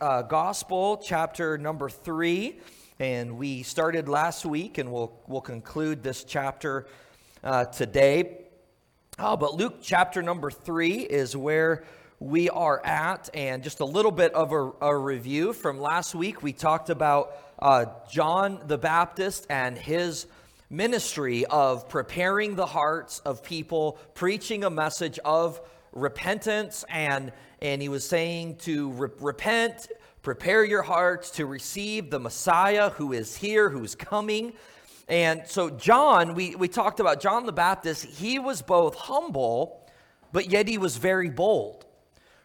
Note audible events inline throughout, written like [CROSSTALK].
uh, Gospel, chapter number three. And we started last week, and we'll, we'll conclude this chapter uh, today. Uh, but Luke chapter number three is where we are at. And just a little bit of a, a review from last week. We talked about uh, John the Baptist and his ministry of preparing the hearts of people, preaching a message of repentance and and he was saying to re- repent prepare your hearts to receive the messiah who is here who's coming. And so john we, we talked about john the baptist. He was both humble but yet he was very bold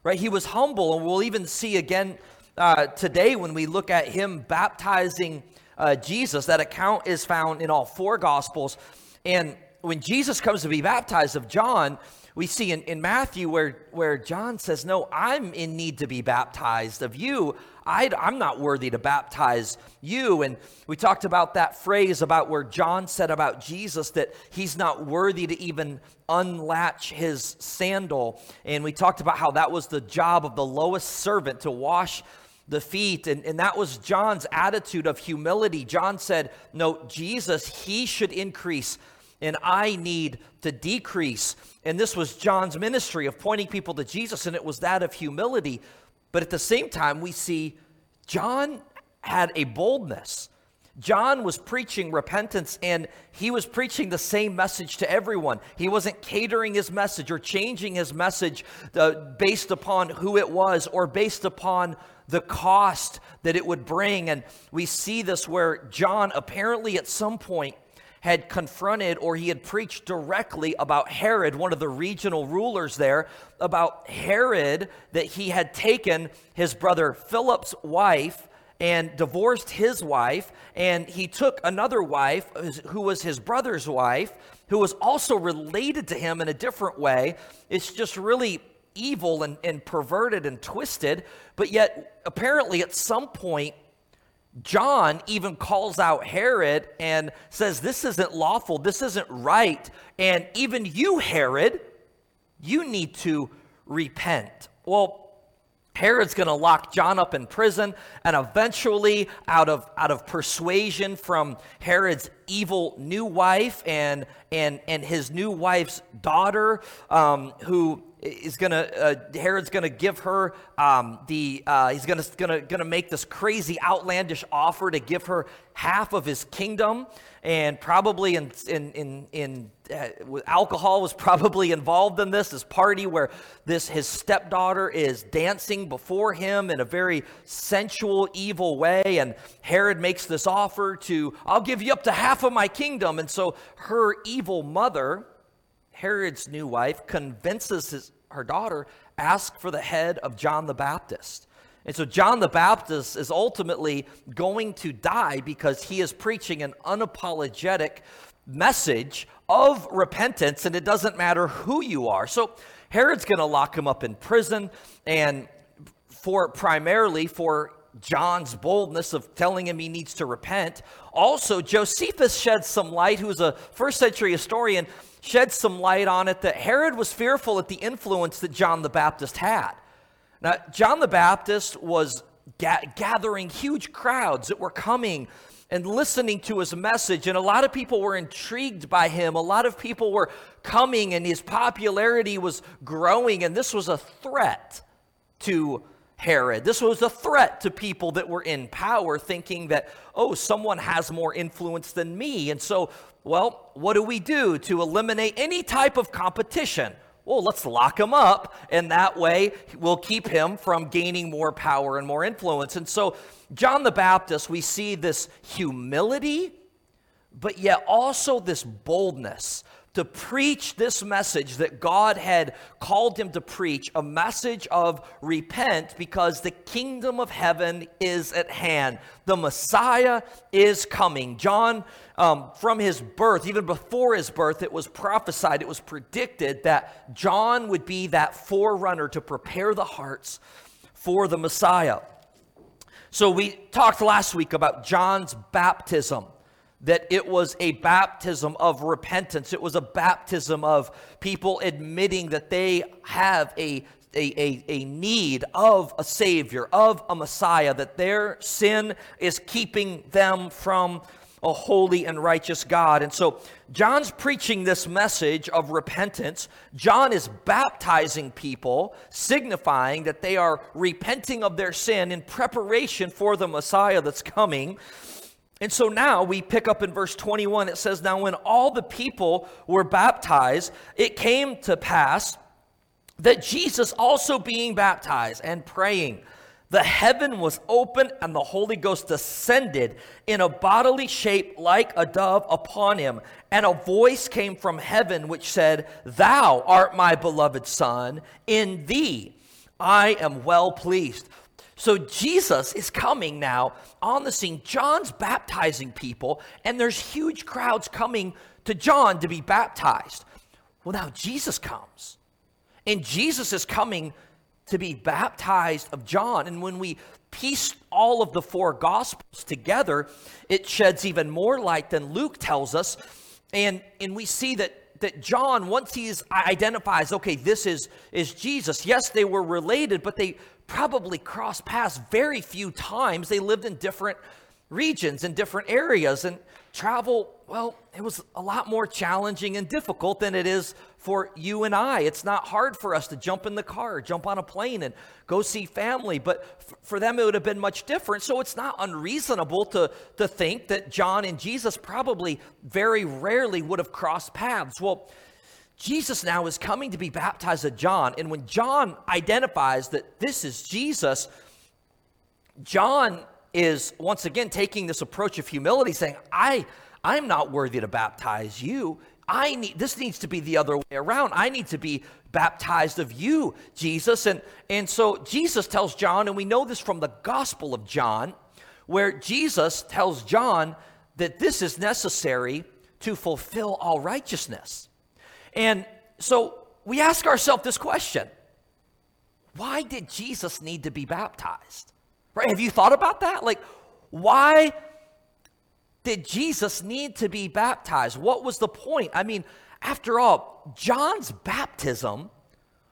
right? He was humble and we'll even see again uh, today when we look at him baptizing uh, jesus that account is found in all four gospels. And when jesus comes to be baptized of john we see in, in Matthew where, where John says, No, I'm in need to be baptized of you. i am not worthy to baptize you. And we talked about that phrase about where John said about Jesus that he's not worthy to even unlatch his sandal. And we talked about how that was the job of the lowest servant to wash the feet. And, and that was John's attitude of humility. John said, No, Jesus, he should increase and I need to decrease. And this was John's ministry of pointing people to Jesus, and it was that of humility. But at the same time, we see John had a boldness. John was preaching repentance and he was preaching the same message to everyone. He wasn't catering his message or changing his message uh, based upon who it was or based upon the cost that it would bring. And we see this where John apparently at some point had confronted or he had preached directly about Herod, one of the regional rulers there, about Herod that he had taken his brother Philip's wife and divorced his wife, and he took another wife who was his brother's wife, who was also related to him in a different way. It's just really evil and, and perverted and twisted, but yet apparently at some point John even calls out Herod and says, This isn't lawful, this isn't right. And even you, Herod, you need to repent. Well, Herod's going to lock John up in prison, and eventually, out of, out of persuasion from Herod's evil new wife and, and, and his new wife's daughter, um, who is gonna uh, Herod's gonna give her um, the uh, he's gonna gonna gonna make this crazy outlandish offer to give her half of his kingdom, and probably in in in, in uh, alcohol was probably involved in this this party where this his stepdaughter is dancing before him in a very sensual evil way, and Herod makes this offer to I'll give you up to half of my kingdom, and so her evil mother. Herod's new wife convinces his, her daughter, ask for the head of John the Baptist. And so John the Baptist is ultimately going to die because he is preaching an unapologetic message of repentance, and it doesn't matter who you are. So Herod's going to lock him up in prison, and for primarily for John's boldness of telling him he needs to repent. Also, Josephus sheds some light, who's a first century historian, shed some light on it that Herod was fearful at the influence that John the Baptist had. Now, John the Baptist was ga- gathering huge crowds that were coming and listening to his message, and a lot of people were intrigued by him. A lot of people were coming, and his popularity was growing, and this was a threat to Herod. This was a threat to people that were in power, thinking that, oh, someone has more influence than me. And so well, what do we do to eliminate any type of competition? Well, let's lock him up, and that way we'll keep him from gaining more power and more influence. And so, John the Baptist, we see this humility, but yet also this boldness to preach this message that God had called him to preach a message of repent because the kingdom of heaven is at hand. The Messiah is coming. John, um, from his birth, even before his birth, it was prophesied, it was predicted that John would be that forerunner to prepare the hearts for the Messiah. So we talked last week about John's baptism that it was a baptism of repentance. It was a baptism of people admitting that they have a, a, a, a, need of a Savior, of a Messiah, that their sin is keeping them from a holy and righteous God. And so John's preaching this message of repentance. John is baptizing people, signifying that they are repenting of their sin in preparation for the Messiah that's coming. And so now we pick up in verse 21. It says, Now when all the people were baptized, it came to pass that Jesus also being baptized and praying, the heaven was opened and the Holy Ghost descended in a bodily shape like a dove upon him. And a voice came from heaven which said, Thou art my beloved Son, in thee I am well pleased. So Jesus is coming now on the scene. John's baptizing people, and there's huge crowds coming to John to be baptized. Well, now Jesus comes, and Jesus is coming to be baptized of John. And when we piece all of the four gospels together, it sheds even more light than Luke tells us. And, and we see that that John, once he identifies, okay, this is, is Jesus, yes, they were related, but they probably crossed paths very few times. They lived in different regions and different areas, and travel, well, it was a lot more challenging and difficult than it is for you and I. It's not hard for us to jump in the car, jump on a plane, and go see family, but f- for them it would have been much different. So it's not unreasonable to, to think that John and Jesus probably very rarely would have crossed paths. Well, Jesus now is coming to be baptized of John. And when John identifies that this is Jesus, John is once again taking this approach of humility, saying, I, I'm not worthy to baptize you. I need this needs to be the other way around. I need to be baptized of you, Jesus. And, and so Jesus tells John, and we know this from the Gospel of John, where Jesus tells John that this is necessary to fulfill all righteousness. And so we ask ourselves this question why did Jesus need to be baptized? Right? Have you thought about that? Like, why did Jesus need to be baptized? What was the point? I mean, after all, John's baptism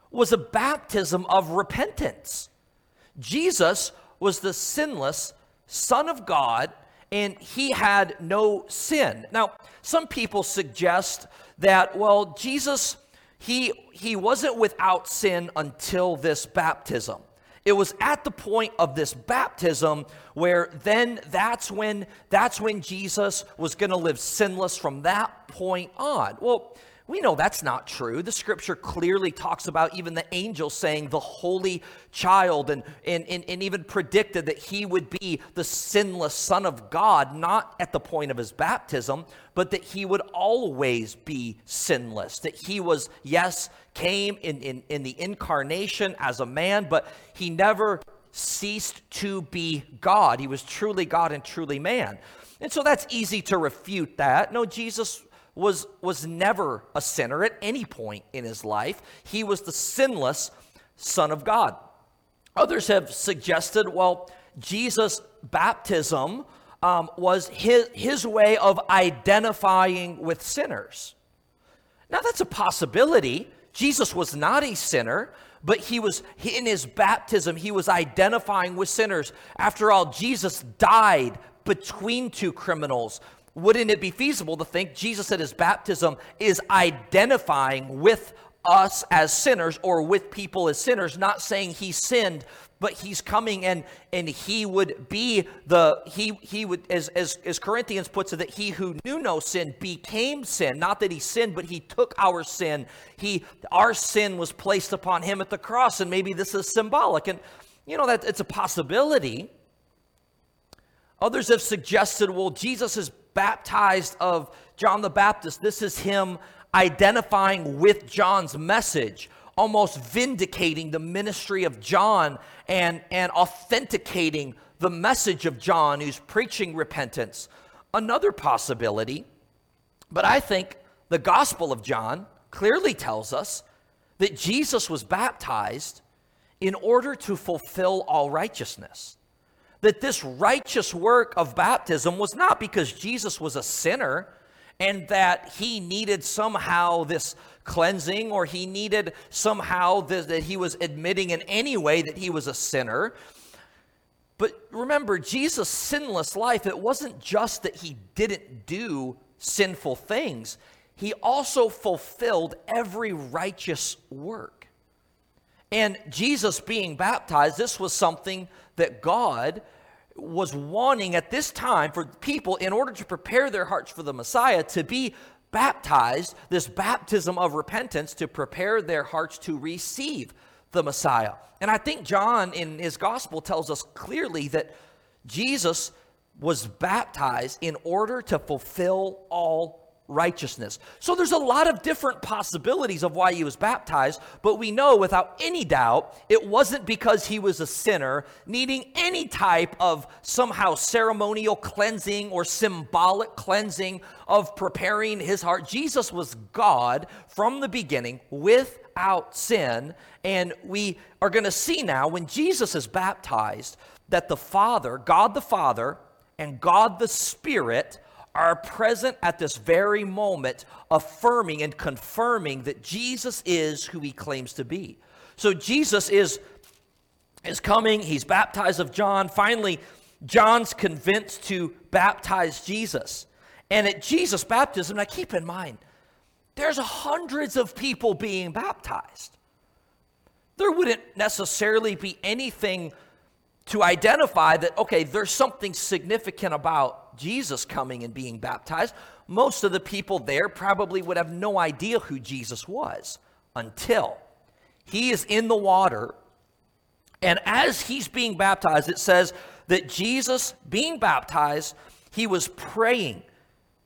was a baptism of repentance. Jesus was the sinless Son of God, and he had no sin. Now, some people suggest that, well, Jesus, he, he wasn't without sin until this baptism. It was at the point of this baptism where then that's when that's when Jesus was going to live sinless from that point on. Well, we know that's not true. The scripture clearly talks about even the angel saying the holy child and, and, and, and, even predicted that he would be the sinless Son of God, not at the point of his baptism, but that he would always be sinless. That he was, yes, came in, in, in the incarnation as a man, but he never ceased to be God. He was truly God and truly man. And so that's easy to refute that. No, Jesus was, was never a sinner at any point in his life. He was the sinless Son of God. Others have suggested, well, Jesus' baptism um, was his, his way of identifying with sinners. Now, that's a possibility. Jesus was not a sinner, but he was in his baptism, he was identifying with sinners. After all, Jesus died between two criminals wouldn't it be feasible to think Jesus at his baptism is identifying with us as sinners or with people as sinners, not saying he sinned, but he's coming and and he would be the he he would as as as Corinthians puts it that he who knew no sin became sin. Not that he sinned but he took our sin. He our sin was placed upon him at the cross and maybe this is symbolic. And you know that it's a possibility. Others have suggested well Jesus is baptized of John the Baptist, this is him identifying with John's message, almost vindicating the ministry of John and, and authenticating the message of John who's preaching repentance. Another possibility, but I think the Gospel of John clearly tells us that Jesus was baptized in order to fulfill all righteousness. That this righteous work of baptism was not because Jesus was a sinner and that he needed somehow this cleansing or he needed somehow this, that he was admitting in any way that he was a sinner. But remember, Jesus' sinless life, it wasn't just that he didn't do sinful things, he also fulfilled every righteous work. And Jesus being baptized, this was something that God was wanting at this time for people in order to prepare their hearts for the Messiah to be baptized, this baptism of repentance to prepare their hearts to receive the Messiah. And I think John in his gospel tells us clearly that Jesus was baptized in order to fulfill all righteousness. So there's a lot of different possibilities of why he was baptized, but we know without any doubt it wasn't because he was a sinner needing any type of somehow ceremonial cleansing or symbolic cleansing of preparing his heart. Jesus was God from the beginning without sin, and we are going to see now when Jesus is baptized that the Father, God the Father, and God the Spirit are present at this very moment, affirming and confirming that Jesus is who he claims to be. So Jesus is, is coming, he's baptized of John. Finally, John's convinced to baptize Jesus. And at Jesus' baptism, now keep in mind, there's hundreds of people being baptized. There wouldn't necessarily be anything to identify that, okay, there's something significant about Jesus coming and being baptized. Most of the people there probably would have no idea who Jesus was until he is in the water. And as he's being baptized, it says that Jesus, being baptized, he was praying.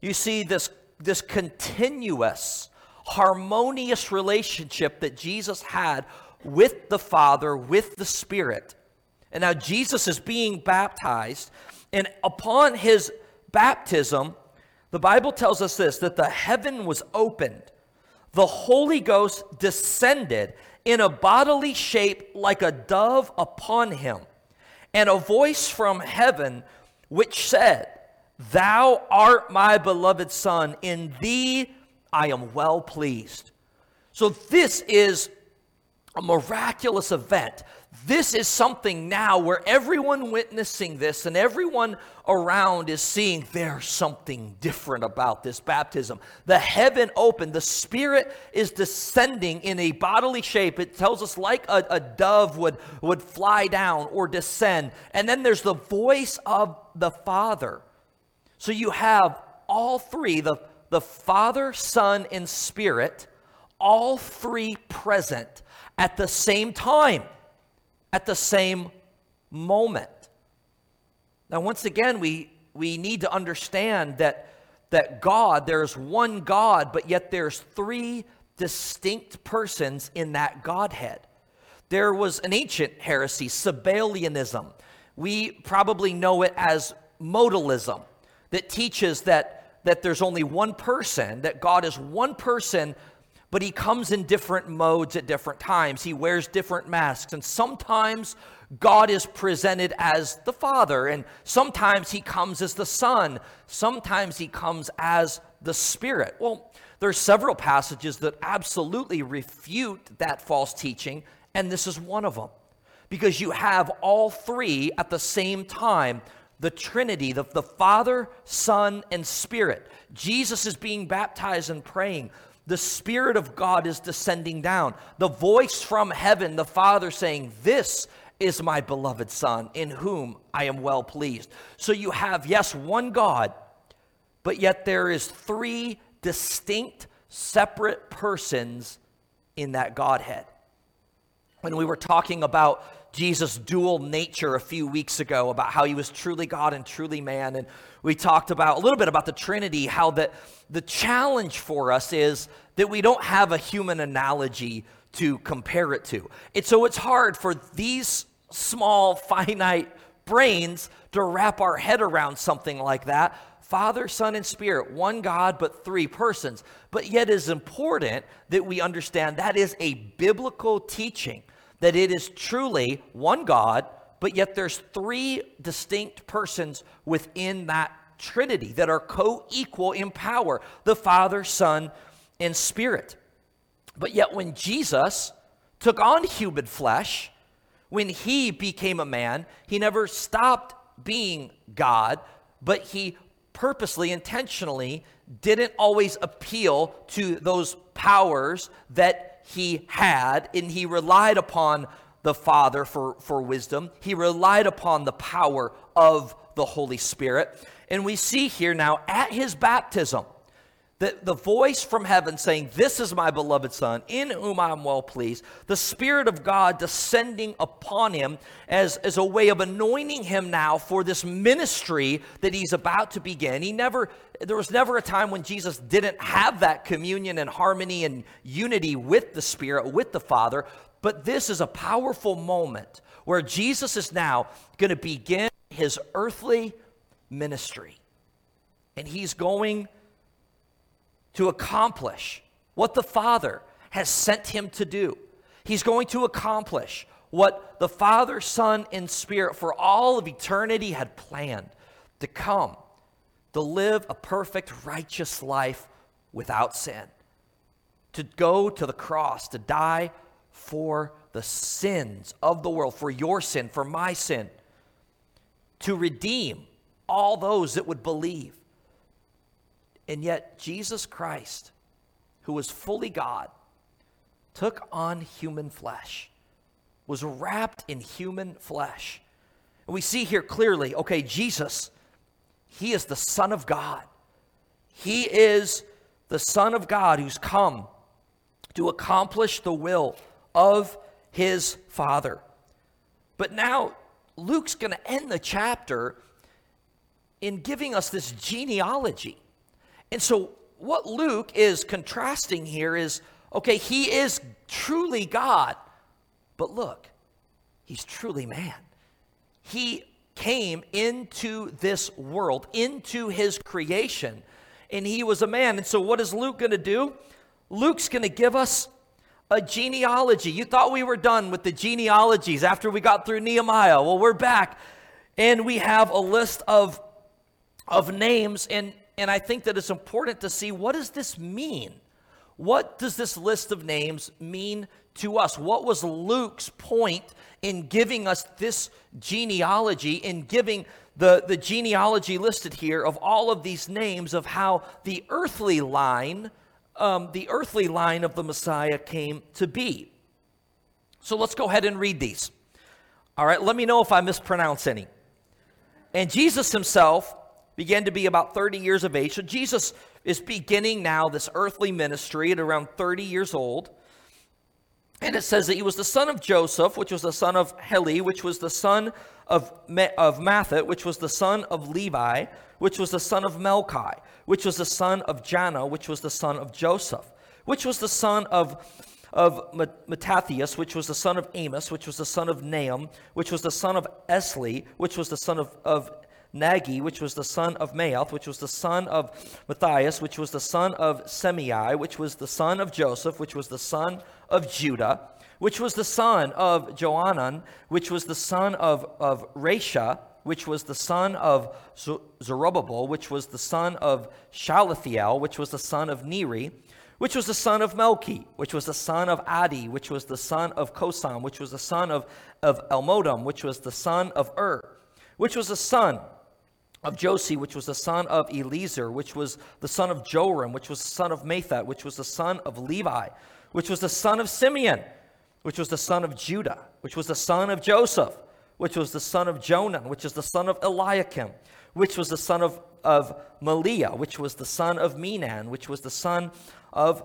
You see, this, this continuous, harmonious relationship that Jesus had with the Father, with the Spirit. And now Jesus is being baptized. And upon his baptism, the Bible tells us this that the heaven was opened, the Holy Ghost descended in a bodily shape like a dove upon him, and a voice from heaven which said, Thou art my beloved Son, in thee I am well pleased. So, this is a miraculous event this is something now where everyone witnessing this and everyone around is seeing there's something different about this baptism. The heaven opened, the Spirit is descending in a bodily shape. It tells us like a, a dove would, would fly down or descend. And then there's the voice of the Father. So you have all three the, the Father, Son, and Spirit, all three present at the same time at the same moment. Now, once again, we, we need to understand that, that God, there's one God, but yet there's three distinct persons in that Godhead. There was an ancient heresy, Sabellianism. We probably know it as modalism, that teaches that, that there's only one person, that God is one person but he comes in different modes at different times. He wears different masks. And sometimes God is presented as the Father, and sometimes he comes as the Son, sometimes he comes as the Spirit. Well, there are several passages that absolutely refute that false teaching, and this is one of them. Because you have all three at the same time the Trinity, the, the Father, Son, and Spirit. Jesus is being baptized and praying the Spirit of God is descending down. The voice from heaven, the Father saying, This is my beloved Son, in whom I am well pleased. So you have, yes, one God, but yet there is three distinct, separate persons in that Godhead. When we were talking about Jesus' dual nature a few weeks ago about how he was truly God and truly man. And we talked about a little bit about the Trinity, how that the challenge for us is that we don't have a human analogy to compare it to. And so it's hard for these small, finite brains to wrap our head around something like that. Father, Son, and Spirit, one God, but three persons. But yet, it is important that we understand that is a biblical teaching that it is truly one God, but yet there's three distinct persons within that Trinity that are co equal in power the Father, Son, and Spirit. But yet, when Jesus took on human flesh, when he became a man, he never stopped being God, but he purposely, intentionally didn't always appeal to those powers that he had, and he relied upon the Father for, for wisdom. He relied upon the power of the Holy Spirit. And we see here now at his baptism, the, the voice from heaven saying, This is my beloved Son, in whom I am well pleased. The Spirit of God descending upon him as, as a way of anointing him now for this ministry that he's about to begin. He never, there was never a time when Jesus didn't have that communion and harmony and unity with the Spirit, with the Father. But this is a powerful moment where Jesus is now going to begin his earthly ministry. And he's going to accomplish what the Father has sent him to do. He's going to accomplish what the Father, Son, and Spirit for all of eternity had planned to come, to live a perfect, righteous life without sin, to go to the cross, to die for the sins of the world, for your sin, for my sin, to redeem all those that would believe. And yet, Jesus Christ, who was fully God, took on human flesh, was wrapped in human flesh. And we see here clearly okay, Jesus, he is the Son of God. He is the Son of God who's come to accomplish the will of his Father. But now, Luke's going to end the chapter in giving us this genealogy. And so, what Luke is contrasting here is okay, he is truly God, but look, he's truly man. He came into this world, into his creation, and he was a man. And so, what is Luke going to do? Luke's going to give us a genealogy. You thought we were done with the genealogies after we got through Nehemiah. Well, we're back, and we have a list of, of names. And and I think that it's important to see what does this mean? What does this list of names mean to us? What was Luke's point in giving us this genealogy, in giving the, the genealogy listed here of all of these names of how the earthly line, um, the earthly line of the Messiah came to be? So let's go ahead and read these. All right, let me know if I mispronounce any. And Jesus himself began to be about 30 years of age. So Jesus is beginning now this earthly ministry at around 30 years old. And it says that he was the son of Joseph, which was the son of Heli, which was the son of, of Matthat, which was the son of Levi, which was the son of Melchi, which was the son of Janna, which was the son of Joseph, which was the son of, of Mattathias, which was the son of Amos, which was the son of Nahum, which was the son of Esli, which was the son of, of Nagge, which was the son of Maath, which was the son of Matthias, which was the son of Semei, which was the son of Joseph, which was the son of Judah, which was the son of Johanan, which was the son of, of Rhesa, which was the son of Zerubbabel, which was the son of Shalathiel, which was the son of Neri, which was the son of Melchi, which was the son of Addi, which was the son of Cosam, which was the son of, of Elmodam, which was the son of Ur, which was the son of Josi, which was the son of Eliezer, which was the son of Joram, which was the son of Matthat, which was the son of Levi, which was the son of Simeon, which was the son of Judah, which was the son of Joseph, which was the son of Jonan, which is the son of Eliakim, which was the son of, of Melea, which was the son of Menan, which was the son of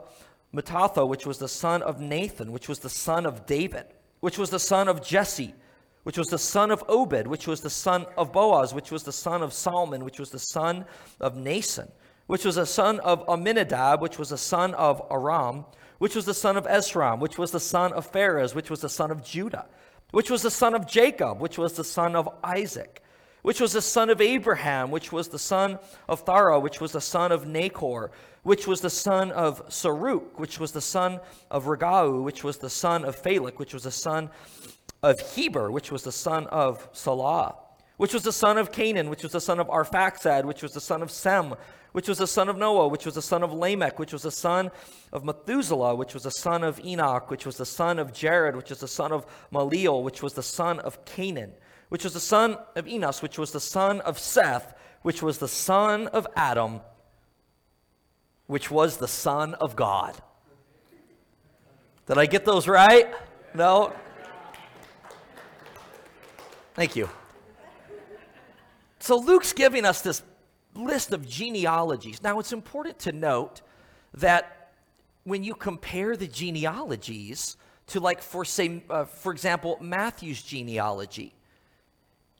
Mattatha, which was the son of Nathan, which was the son of David, which was the son of Jesse, which was the son of Obed, which was the son of Boaz, which was the son of Salmon, which was the son of Naasson, which was the son of Amminadab, which was the son of Aram, which was the son of Esrom, which was the son of Phares, which was the son of Judah, which was the son of Jacob, which was the son of Isaac, which was the son of Abraham, which was the son of Thara, which was the son of Nachor, which was the son of Saruch, which was the son of Ragau, which was the son of Phalec, which was the son of Heber, which was the son of Salah, which was the son of Canaan, which was the son of Arphaxad, which was the son of Sem, which was the son of Noah, which was the son of Lamech, which was the son of Methuselah, which was the son of Enoch, which was the son of Jared, which was the son of Maleel, which was the son of Canaan, which was the son of Enos, which was the son of Seth, which was the son of Adam, which was the son of God. Did I get those right? No? Thank you. So Luke's giving us this list of genealogies. Now, it's important to note that when you compare the genealogies to, like, for say, uh, for example, Matthew's genealogy,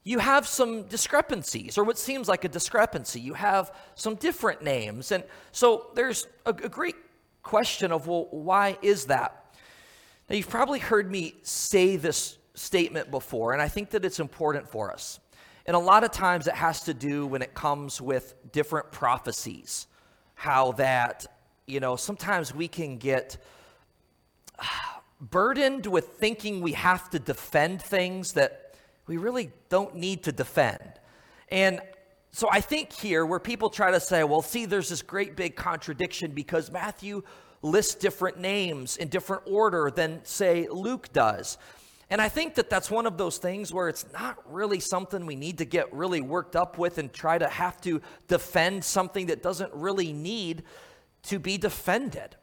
you have some discrepancies, or what seems like a discrepancy. You have some different names. And so there's a, a great question of, well, why is that? Now, you've probably heard me say this statement before, and I think that it's important for us. And a lot of times it has to do when it comes with different prophecies, how that, you know, sometimes we can get [SIGHS] burdened with thinking we have to defend things that we really don't need to defend. And so I think here where people try to say, well, see, there's this great big contradiction because Matthew lists different names in different order than, say, Luke does. And I think that that's one of those things where it's not really something we need to get really worked up with and try to have to defend something that doesn't really need to be defended.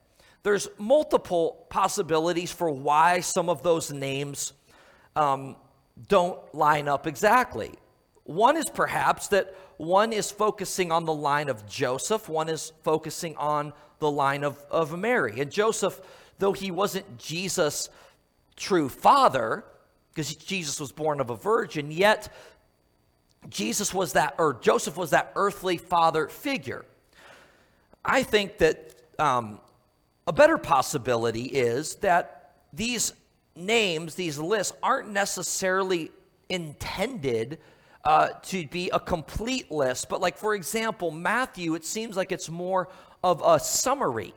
There's multiple possibilities for why some of those names um, don't line up exactly. One is perhaps that one is focusing on the line of Joseph, one is focusing on the line of, of Mary. And Joseph, though he wasn't Jesus' true father, because Jesus was born of a virgin, yet Jesus was that, or Joseph was that earthly father figure. I think that um, a better possibility is that these names, these lists, aren't necessarily intended uh, to be a complete list. But, like, for example, Matthew, it seems like it's more of a summary.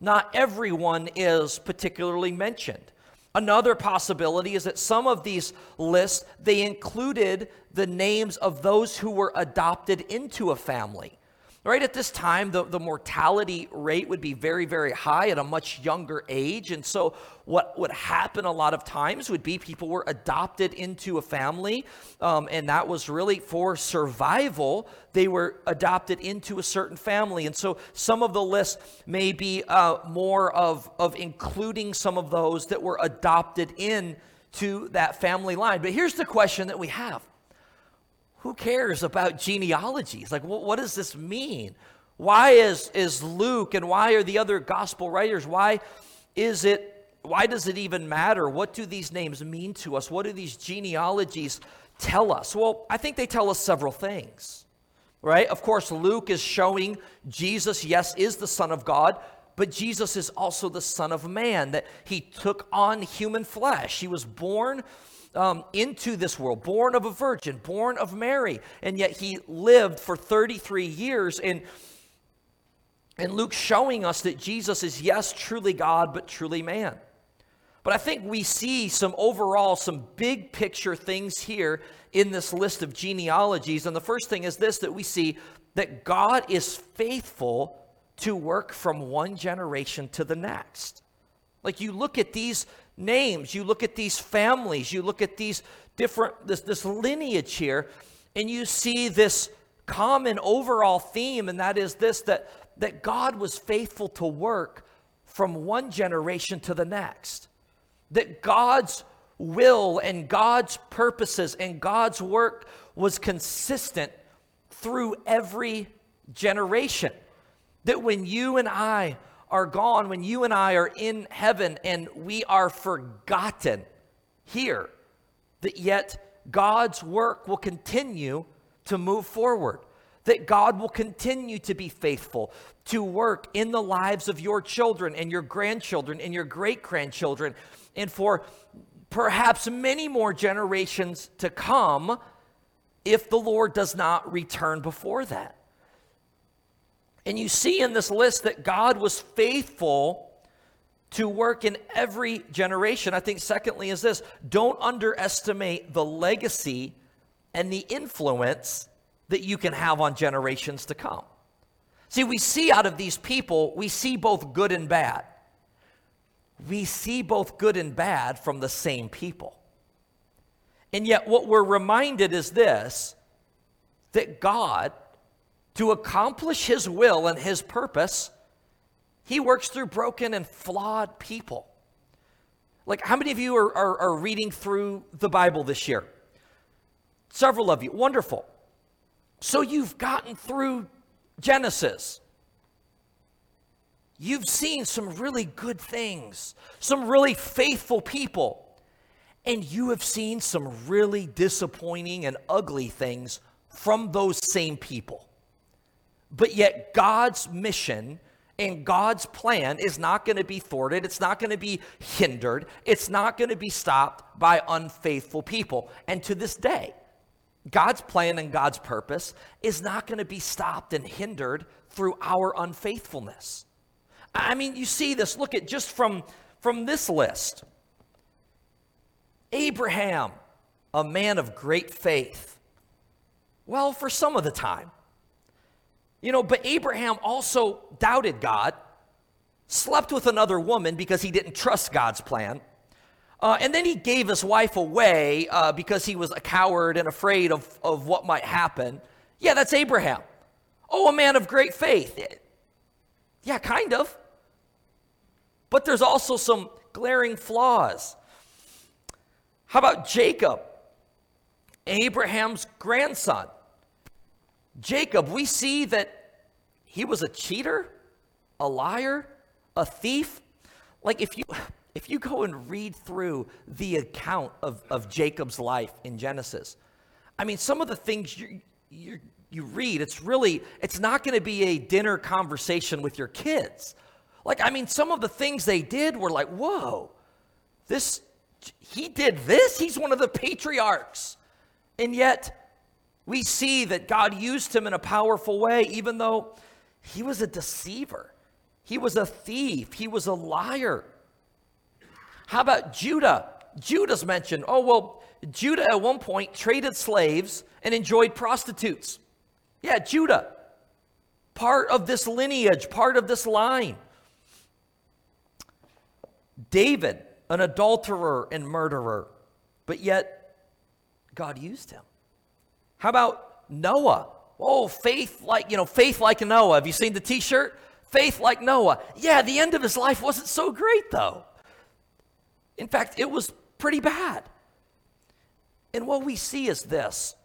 Not everyone is particularly mentioned. Another possibility is that some of these lists they included the names of those who were adopted into a family. Right at this time, the, the mortality rate would be very, very high at a much younger age. And so, what would happen a lot of times would be people were adopted into a family, um, and that was really for survival. They were adopted into a certain family. And so, some of the list may be uh, more of, of including some of those that were adopted in to that family line. But here's the question that we have who cares about genealogies? Like, what, what does this mean? Why is, is Luke and why are the other gospel writers, why is it, why does it even matter? What do these names mean to us? What do these genealogies tell us? Well, I think they tell us several things, right? Of course, Luke is showing Jesus, yes, is the Son of God, but Jesus is also the Son of Man, that he took on human flesh. He was born um, into this world, born of a virgin, born of Mary, and yet he lived for 33 years. And, and Luke showing us that Jesus is, yes, truly God, but truly man. But I think we see some overall, some big picture things here in this list of genealogies. And the first thing is this that we see that God is faithful to work from one generation to the next. Like you look at these names, you look at these families, you look at these different, this, this lineage here, and you see this common overall theme, and that is this that, that God was faithful to work from one generation to the next. That God's will and God's purposes and God's work was consistent through every generation. That when you and I are gone, when you and I are in heaven and we are forgotten here, that yet God's work will continue to move forward. That God will continue to be faithful to work in the lives of your children and your grandchildren and your great grandchildren, and for perhaps many more generations to come if the Lord does not return before that. And you see in this list that God was faithful to work in every generation. I think, secondly, is this don't underestimate the legacy and the influence that you can have on generations to come. See, we see out of these people, we see both good and bad. We see both good and bad from the same people. And yet, what we're reminded is this that God, to accomplish His will and His purpose, He works through broken and flawed people. Like, how many of you are, are, are reading through the Bible this year? Several of you. Wonderful. So you've gotten through Genesis. You've seen some really good things, some really faithful people, and you have seen some really disappointing and ugly things from those same people. But yet, God's mission and God's plan is not going to be thwarted. It's not going to be hindered. It's not going to be stopped by unfaithful people. And to this day, God's plan and God's purpose is not going to be stopped and hindered through our unfaithfulness. I mean, you see this, look at just from, from this list Abraham, a man of great faith. Well, for some of the time. You know, but Abraham also doubted God, slept with another woman because he didn't trust God's plan uh, and then he gave his wife away uh, because he was a coward and afraid of, of what might happen. Yeah, that's Abraham. Oh, a man of great faith. Yeah, kind of. But there's also some glaring flaws. How about Jacob, Abraham's grandson? Jacob, we see that he was a cheater, a liar, a thief. Like if you if you go and read through the account of, of Jacob's life in Genesis, I mean, some of the things you, you, you read, it's really, it's not going to be a dinner conversation with your kids. Like, I mean, some of the things they did were like, whoa, this, he did this? He's one of the patriarchs. And yet, we see that God used him in a powerful way, even though he was a deceiver, he was a thief, he was a liar. How about Judah? Judah's mentioned. Oh, well, Judah at one point traded slaves and enjoyed prostitutes. Yeah, Judah, part of this lineage, part of this line. David, an adulterer and murderer, but yet God used him. How about Noah? Oh, faith like, you know, faith like Noah. Have you seen the t shirt? Faith like Noah. Yeah, the end of his life wasn't so great, though. In fact, it was pretty bad. And what we see is this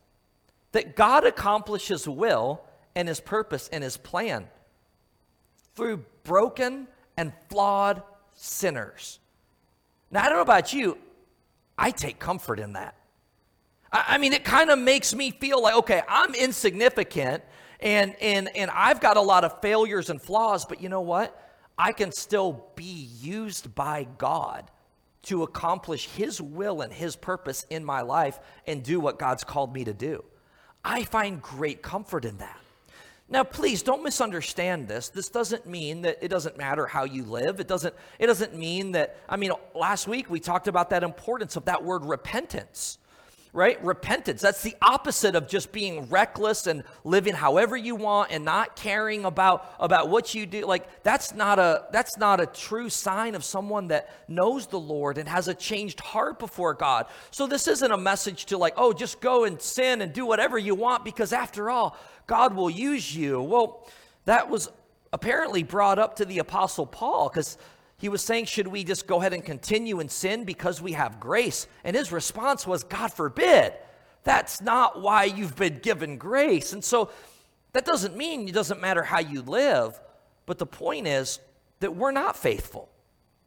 that God accomplishes will and his purpose and his plan through broken and flawed sinners. Now, I don't know about you, I take comfort in that. I, I mean, it kind of makes me feel like, okay, I'm insignificant and, and, and I've got a lot of failures and flaws, but you know what? I can still be used by God to accomplish His will and His purpose in my life and do what God's called me to do. I find great comfort in that. Now, please don't misunderstand this. This doesn't mean that it doesn't matter how you live. It doesn't, it doesn't mean that, I mean, last week we talked about that importance of that word repentance right? Repentance. That's the opposite of just being reckless and living however you want and not caring about, about what you do. Like that's not a that's not a true sign of someone that knows the Lord and has a changed heart before God. So this isn't a message to like, oh, just go and sin and do whatever you want because after all, God will use you. Well, that was apparently brought up to the apostle Paul because he was saying, Should we just go ahead and continue in sin because we have grace? And his response was, God forbid. That's not why you've been given grace. And so that doesn't mean it doesn't matter how you live, but the point is that we're not faithful.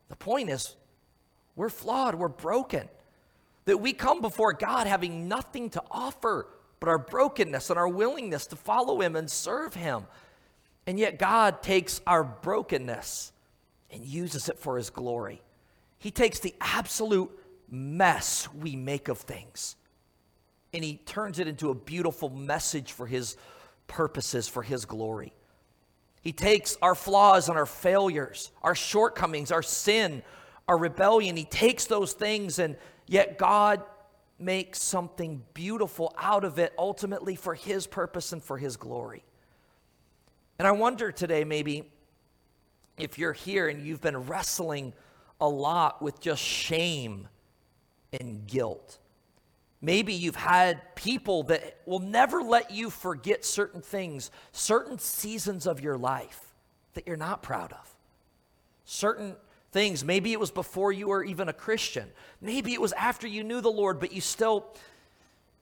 The point is we're flawed, we're broken, that we come before God having nothing to offer but our brokenness and our willingness to follow Him and serve Him. And yet God takes our brokenness and uses it for his glory. He takes the absolute mess we make of things and he turns it into a beautiful message for his purposes, for his glory. He takes our flaws and our failures, our shortcomings, our sin, our rebellion. He takes those things, and yet God makes something beautiful out of it, ultimately for His purpose and for His glory. And I wonder today, maybe, if you're here and you've been wrestling a lot with just shame and guilt. Maybe you've had people that will never let you forget certain things, certain seasons of your life that you're not proud of. Certain things, maybe it was before you were even a Christian. Maybe it was after you knew the Lord, but you still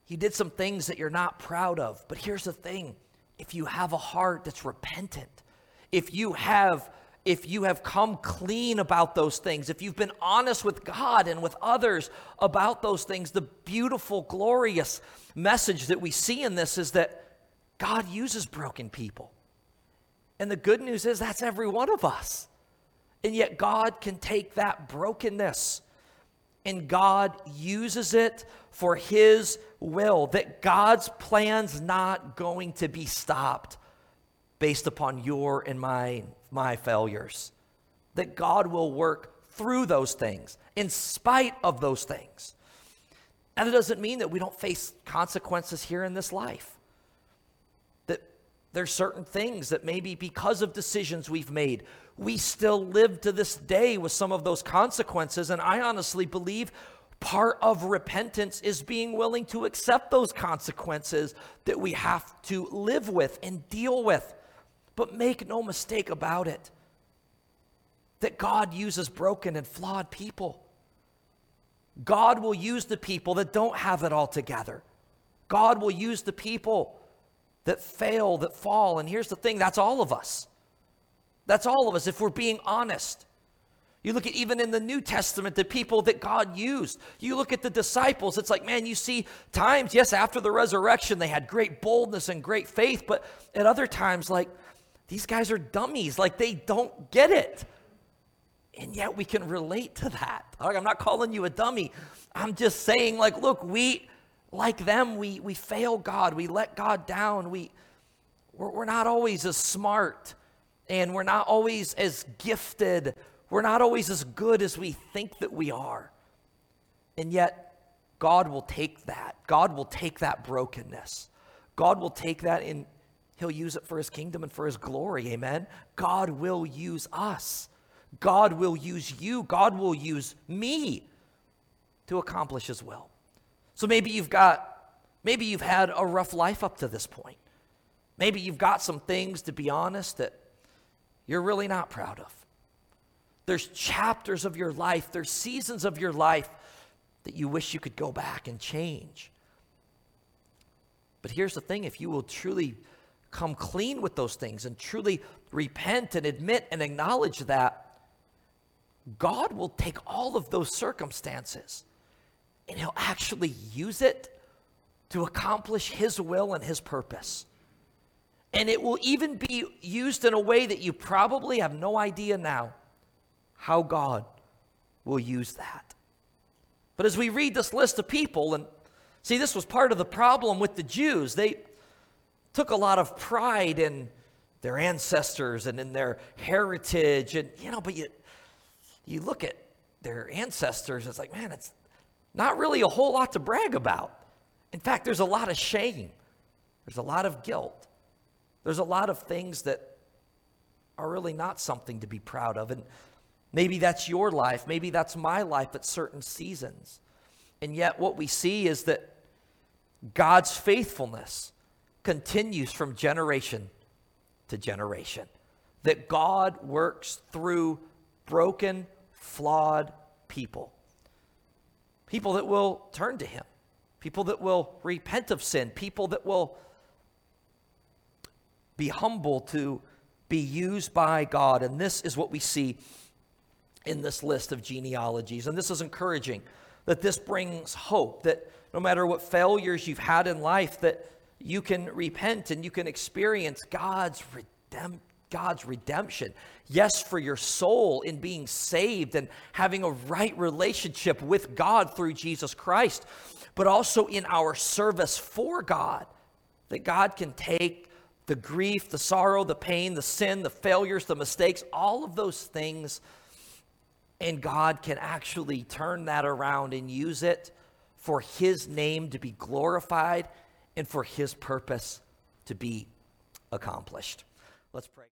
you did some things that you're not proud of. But here's the thing, if you have a heart that's repentant, if you have if you have come clean about those things, if you've been honest with God and with others about those things, the beautiful, glorious message that we see in this is that God uses broken people. And the good news is that's every one of us. And yet, God can take that brokenness and God uses it for His will, that God's plan's not going to be stopped based upon your and my, my failures. That God will work through those things, in spite of those things. And it doesn't mean that we don't face consequences here in this life. That there's certain things that maybe because of decisions we've made, we still live to this day with some of those consequences. And I honestly believe part of repentance is being willing to accept those consequences that we have to live with and deal with. But make no mistake about it that God uses broken and flawed people. God will use the people that don't have it all together. God will use the people that fail, that fall. And here's the thing that's all of us. That's all of us if we're being honest. You look at even in the New Testament, the people that God used. You look at the disciples, it's like, man, you see times, yes, after the resurrection, they had great boldness and great faith, but at other times, like, these guys are dummies. Like they don't get it. And yet we can relate to that. I'm not calling you a dummy. I'm just saying, like, look, we, like them, we, we fail God. We let God down. We, we're, we're not always as smart and we're not always as gifted. We're not always as good as we think that we are. And yet, God will take that. God will take that brokenness. God will take that in, He'll use it for his kingdom and for his glory. Amen. God will use us. God will use you. God will use me to accomplish his will. So maybe you've got, maybe you've had a rough life up to this point. Maybe you've got some things, to be honest, that you're really not proud of. There's chapters of your life, there's seasons of your life that you wish you could go back and change. But here's the thing if you will truly come clean with those things and truly repent and admit and acknowledge that, God will take all of those circumstances and He'll actually use it to accomplish His will and His purpose. And it will even be used in a way that you probably have no idea now how God will use that. But as we read this list of people, and see, this was part of the problem with the Jews, they took a lot of pride in their ancestors and in their heritage. And, you know, but you, you look at their ancestors, it's like, man, it's not really a whole lot to brag about. In fact, there's a lot of shame, there's a lot of guilt, there's a lot of things that are really not something to be proud of. And maybe that's your life, maybe that's my life at certain seasons. And yet, what we see is that God's faithfulness continues from generation to generation. That God works through broken, flawed people. People that will turn to Him, people that will repent of sin, people that will be humble to be used by God. And this is what we see in this list of genealogies. And this is encouraging that this brings hope that no matter what failures you've had in life, that you can repent and you can experience God's redemption. God's redemption. Yes, for your soul in being saved and having a right relationship with God through Jesus Christ, but also in our service for God, that God can take the grief, the sorrow, the pain, the sin, the failures, the mistakes, all of those things. And God can actually turn that around and use it for His name to be glorified and for His purpose to be accomplished. Let's pray.